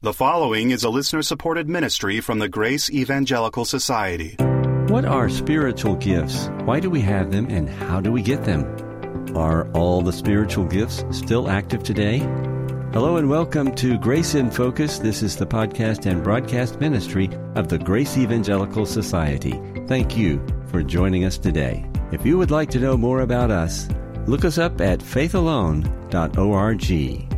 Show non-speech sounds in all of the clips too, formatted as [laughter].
The following is a listener supported ministry from the Grace Evangelical Society. What are spiritual gifts? Why do we have them and how do we get them? Are all the spiritual gifts still active today? Hello and welcome to Grace in Focus. This is the podcast and broadcast ministry of the Grace Evangelical Society. Thank you for joining us today. If you would like to know more about us, look us up at faithalone.org.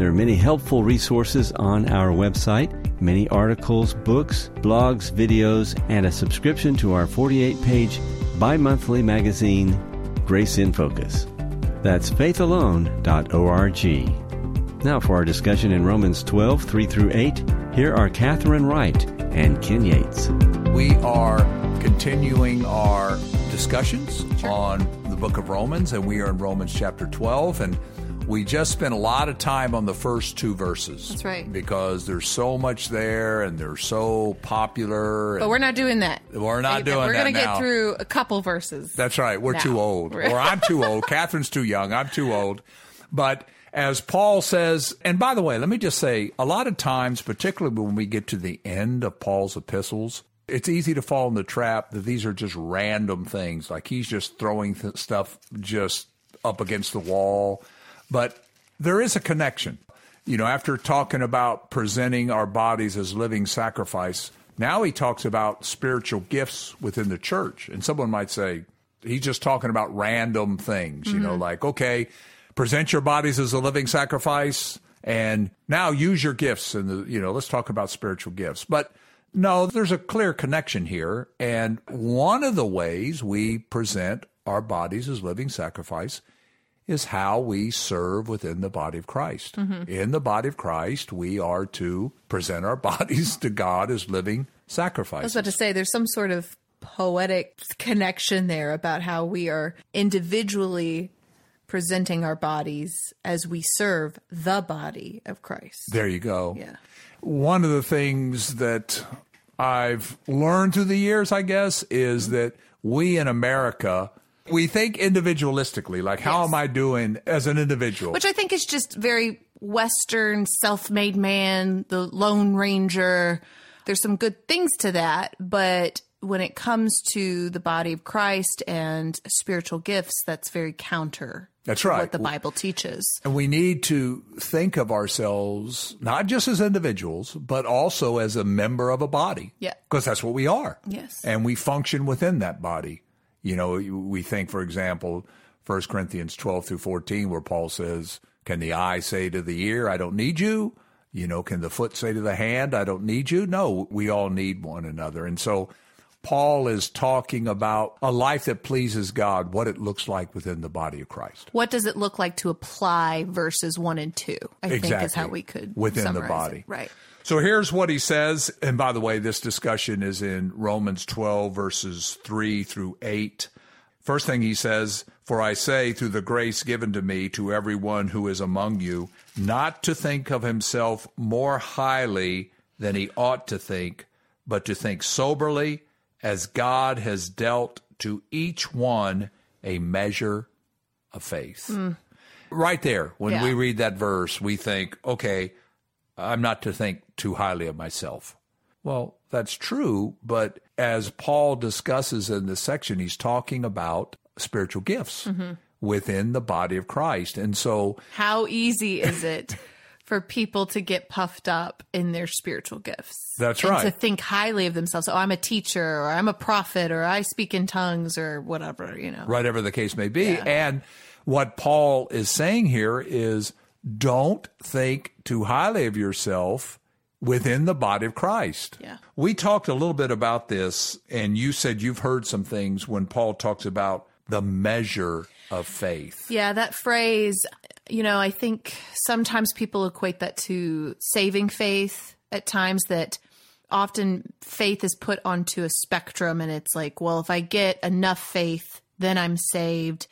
There are many helpful resources on our website, many articles, books, blogs, videos, and a subscription to our 48 page bi monthly magazine, Grace in Focus. That's faithalone.org. Now for our discussion in Romans 12, 3 through 8, here are Kathryn Wright and Ken Yates. We are continuing our discussions on the book of Romans, and we are in Romans chapter 12. And we just spent a lot of time on the first two verses. That's right. Because there's so much there and they're so popular. But we're not doing that. We're not doing that. We're going to get through a couple verses. That's right. We're now. too old. or I'm too old. [laughs] Kathryn's too young. I'm too old. But as Paul says, and by the way, let me just say, a lot of times, particularly when we get to the end of Paul's epistles, it's easy to fall in the trap that these are just random things. Like he's just throwing th- stuff just up against the wall. But there is a connection. You know, after talking about presenting our bodies as living sacrifice, now he talks about spiritual gifts within the church. And someone might say, he's just talking about random things, you know, mm-hmm. like, okay, present your bodies as a living sacrifice and now use your gifts and you know, let's talk about spiritual gifts. But no, there's a clear connection here. And one of the ways we present our bodies as living sacrifice is how we serve within the body of Christ. Mm-hmm. In the body of Christ, we are to present our [laughs] bodies to God as living sacrifices. I was about to say there's some sort of poetic connection there about how we are individually presenting our bodies as we serve the body of Christ. There you go. Yeah. One of the things that I've learned through the years, I guess, is mm-hmm. that we in America, we think individualistically, like, how Yes. am I doing as an individual? Which I think is just very Western, self made man, the Lone Ranger. There's some good things to that, but when it comes to the body of Christ and spiritual gifts, that's very counter That's right. what the Bible teaches. And we need to think of ourselves not just as individuals, but also as a member of a body. Yeah. Because that's what we are. Yes. And we function within that body. You know, we think, for example, 1 Corinthians 12 through 14, where Paul says, Can the eye say to the ear, I don't need you? You know, can the foot say to the hand, I don't need you? No, we all need one another. And so Paul is talking about a life that pleases God, what it looks like within the body of Christ. What does it look like to apply verses one and two? I think is how we could Within the body. it. Right. So here's what he says. And by the way, this discussion is in Romans 12, verses 3 through 8. First thing he says, For I say, through the grace given to me, to everyone who is among you, not to think of himself more highly than he ought to think, but to think soberly, as God has dealt to each one a measure of faith. Hmm. Right there, when Yeah. we read that verse, we think, okay, I'm not to think too highly of myself. Well, that's true, but as Paul discusses in this section, he's talking about spiritual gifts mm-hmm. within the body of Christ. And so, How easy is it [laughs] for people to get puffed up in their spiritual gifts? That's right. To think highly of themselves. Oh, I'm a teacher, or I'm a prophet, or I speak in tongues, or whatever. You know. whatever the case may be. And what Paul is saying here is don't think too highly of yourself within the body of Christ. Yeah. We talked a little bit about this, and you said you've heard some things when Paul talks about the measure of faith. Yeah, that phrase, you know, I think sometimes people equate that to saving faith at times that often faith is put onto a spectrum and it's like, well, if I get enough faith, then I'm saved.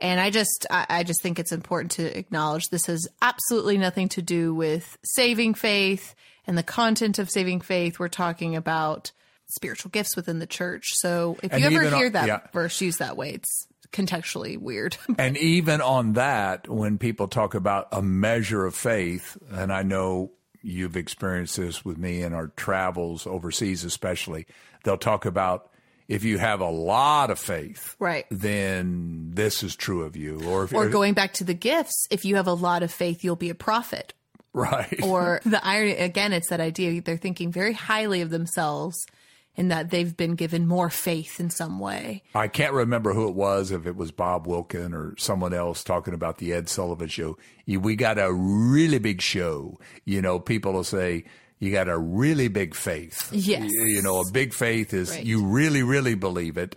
And I just I, I just think it's important to acknowledge this has absolutely nothing to do with saving faith and the content of saving faith. We're talking about spiritual gifts within the church. So if And you ever on- hear that yeah. verse used that way, it's contextually weird. [laughs] And even on that, when people talk about a measure of faith, and I know you've experienced this with me in our travels overseas, especially. They'll talk about if you have a lot of faith, Right. then this is true of you. Or if Or going back to the gifts, if you have a lot of faith, you'll be a prophet. right. Or [laughs] the irony, again, it's that idea they're thinking very highly of themselves in that they've been given more faith in some way. I can't remember who it was, if it was Bob Wilkin or someone else talking about the Ed Sullivan show. We got a really big show. You know, people will say, you got a really big faith. Yes. You, you know, a big faith is Right. you really, really believe it.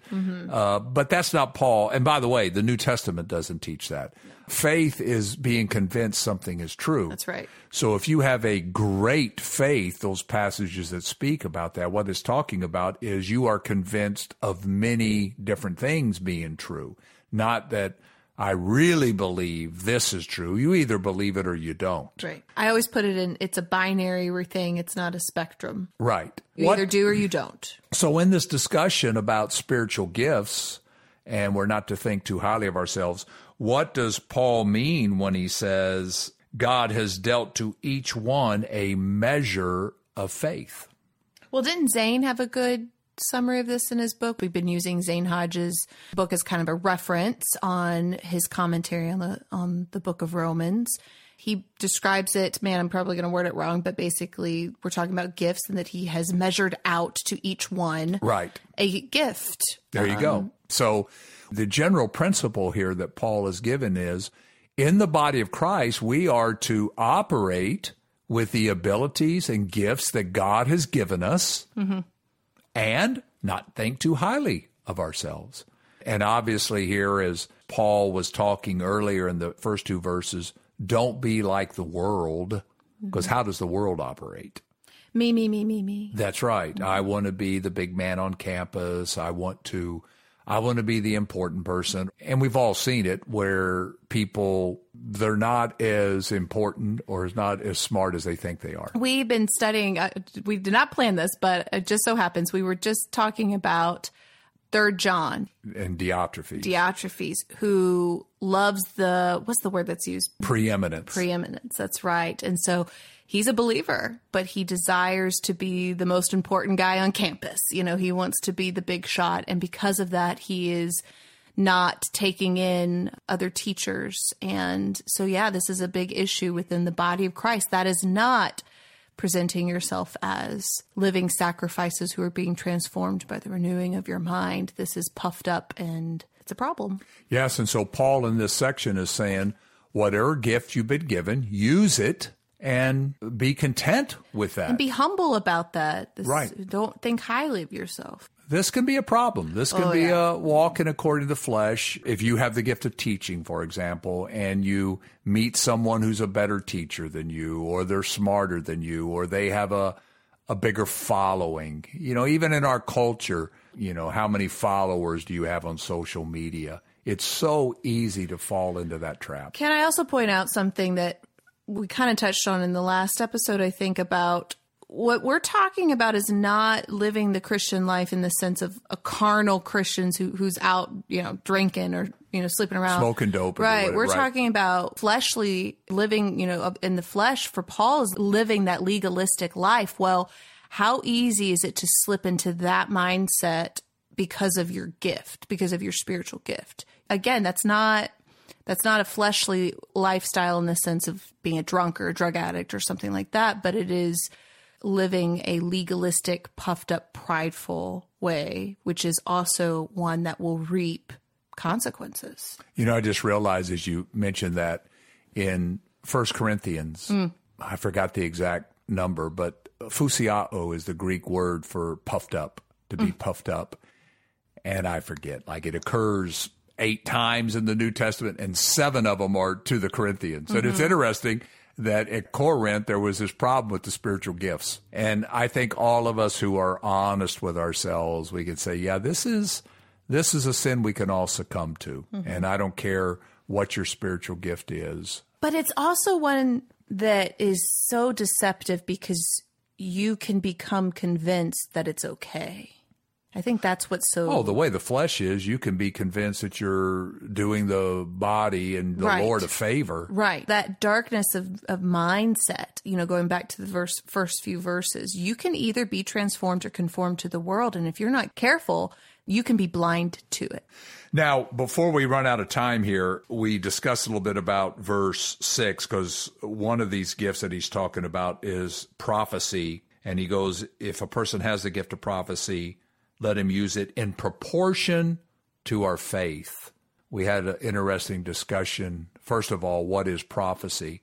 Uh, but that's not Paul. And by the way, the New Testament doesn't teach that. Faith is being convinced something is true. That's right. So if you have a great faith, those passages that speak about that, what it's talking about is you are convinced of many different things being true. Not that I really believe this is true. You either believe it or you don't. Right. I always put it in it's a binary thing, it's not a spectrum. Right. You What- either do or you don't. so in this discussion about spiritual gifts, and we're not to think too highly of ourselves, what does Paul mean when he says God has dealt to each one a measure of faith? Well, didn't Zane have a good summary of this in his book? We've been using Zane Hodges' book as kind of a reference on his commentary on the on the book of Romans. He describes it, man, I'm probably going to word it wrong, but basically we're talking about gifts and that he has measured out to each one Right. a gift. There you go. Um, so the general principle here that Paul has given is in the body of Christ, we are to operate with the abilities and gifts that God has given us mm-hmm. And not think too highly of ourselves. And obviously, here, as Paul was talking earlier in the first two verses, don't be like the world, because how does the world operate? Me, me, me, me, me. That's right. I want to be the big man on campus. I want to I want to be the important person. And we've all seen it where people they're not as important or is not as smart as they think they are. We've been studying, uh, we did not plan this, but it just so happens we were just talking about Third John, And Diotrephes, Diotrephes, who loves the, what's the word that's used? preeminence. Preeminence. That's right. And so he's a believer, but he desires to be the most important guy on campus. You know, he wants to be the big shot. And because of that, he is not taking in other teachers. And so, yeah, this is a big issue within the body of Christ. That is not presenting yourself as living sacrifices who are being transformed by the renewing of your mind. This is puffed up and it's a problem. yes, and so Paul in this section is saying whatever gift you've been given, use it and be content with that. And be humble about that. This, Right. Don't think highly of yourself. this can be a problem. This can Oh, be yeah. a walking according to the flesh. If you have the gift of teaching, for example, and you meet someone who's a better teacher than you, or they're smarter than you, or they have a, a bigger following, you know, even in our culture, you know, how many followers do you have on social media? It's so easy to fall into that trap. Can I also point out something that we kind of touched on in the last episode, I think, about what we're talking about is not living the Christian life in the sense of a carnal Christians who, who's out, you know, drinking or, you know, sleeping around. Smoking dope Right. We're right. talking about fleshly living, you know, in the flesh. For Paul is living that legalistic life. Well, how easy is it to slip into that mindset because of your gift, because of your spiritual gift? Again, that's not that's not a fleshly lifestyle in the sense of being a drunk or a drug addict or something like that, but it is living a legalistic, puffed up, prideful way, which is also one that will reap consequences. You know, I just realized as you mentioned that in First Corinthians, mm. I forgot the exact number, but fusiao is the Greek word for puffed up, to be mm. puffed up. And I forget, like it occurs eight times in the New Testament, and seven of them are to the Corinthians. And it's mm-hmm. interesting that at Corinth there was this problem with the spiritual gifts. And I think all of us who are honest with ourselves, we can say, yeah, this is this is a sin we can all succumb to. Mm-hmm. And I don't care what your spiritual gift is. But it's also one that is so deceptive because you can become convinced that it's okay. I think that's what's so. Oh, the way the flesh is, you can be convinced that you're doing the body and the Right. Lord a favor. Right. That darkness of, of mindset, you know, going back to the verse, first few verses, you can either be transformed or conformed to the world. And if you're not careful, you can be blind to it. Now, before we run out of time here, we discussed a little bit about verse six because one of these gifts that he's talking about is prophecy. And he goes, if a person has the gift of prophecy, let him use it in proportion to our faith. We had an interesting discussion. First of all, what is prophecy?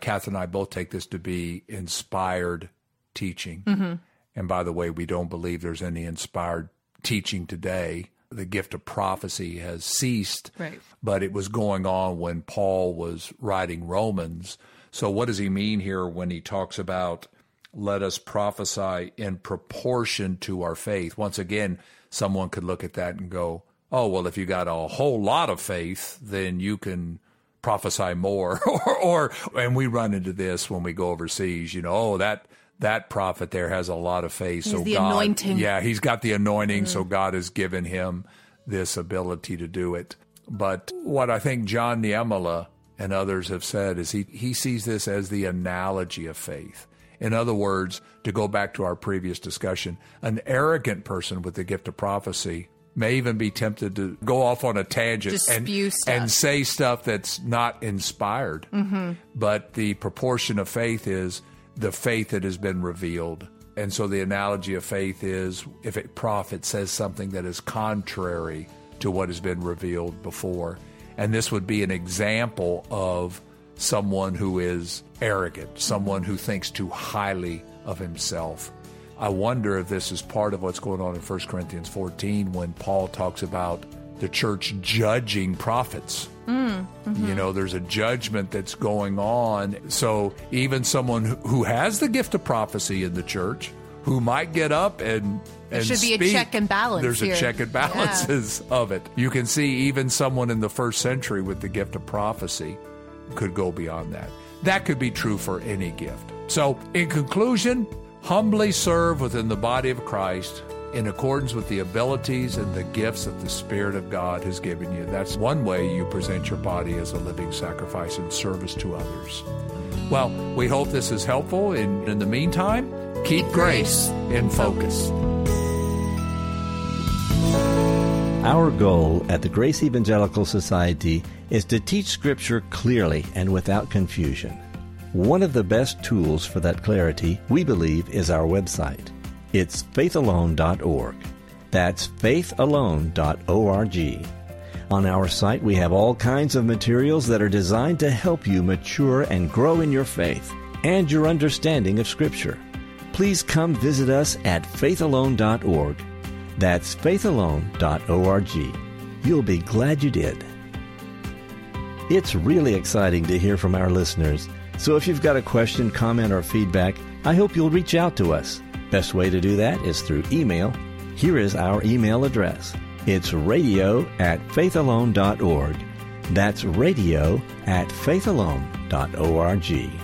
Kath and I both take this to be inspired teaching. Mm-hmm. And by the way, we don't believe there's any inspired teaching today. The gift of prophecy has ceased, Right. but it was going on when Paul was writing Romans. So, what does he mean here when he talks about let us prophesy in proportion to our faith? Once again, someone could look at that and go, oh, well, if you got a whole lot of faith, then you can prophesy more [laughs] or, or and we run into this when we go overseas you know oh that that prophet there has a lot of faith so the god anointing. yeah he's got the anointing so mm. god has given him this ability to do it but what i think john niemela and others have said is he, he sees this as the analogy of faith in other words to go back to our previous discussion an arrogant person with the gift of prophecy may even be tempted to go off on a tangent and, and say stuff that's not inspired. Mm-hmm. But the proportion of faith is the faith that has been revealed. And so the analogy of faith is if a prophet says something that is contrary to what has been revealed before. And this would be an example of someone who is arrogant, someone who thinks too highly of himself. I wonder if this is part of what's going on in 1 Corinthians 14 when Paul talks about the church judging prophets. Mm, you mm-hmm. know, there's a judgment that's going on. So even someone who- has the gift of prophecy in the church, who might get up and and should be a check and balance There's here. a check and balances of it. You can see even someone in the first century with the gift of prophecy could go beyond that. That could be true for any gift. So, in conclusion, humbly serve within the body of Christ in accordance with the abilities and the gifts that the Spirit of God has given you. That's one way you present your body as a living sacrifice in service to others. Well, we hope this is helpful. And in the meantime, keep, grace in focus. Goal at the Grace Evangelical Society is to teach Scripture clearly and without confusion. One of the best tools for that clarity, we believe, is our website. It's faithalone.org. That's faithalone.org. On our site, we have all kinds of materials that are designed to help you mature and grow in your faith and your understanding of Scripture. Please come visit us at faithalone.org. That's faithalone.org. You'll be glad you did. It's really exciting to hear from our listeners. So if you've got a question, comment, or feedback, I hope you'll reach out to us. Best way to do that is through email. Here is our email address. It's radio at faithalone.org. That's radio at faithalone.org.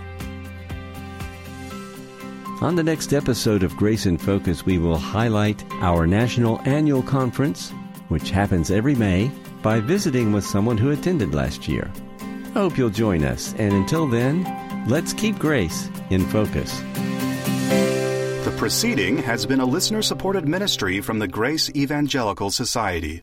On the next episode of Grace in Focus, we will highlight our national annual conference, which happens every May, by visiting with someone who attended last year. I hope you'll join us, and until then, let's keep grace in focus. The proceeding has been a listener supported ministry from the Grace Evangelical Society.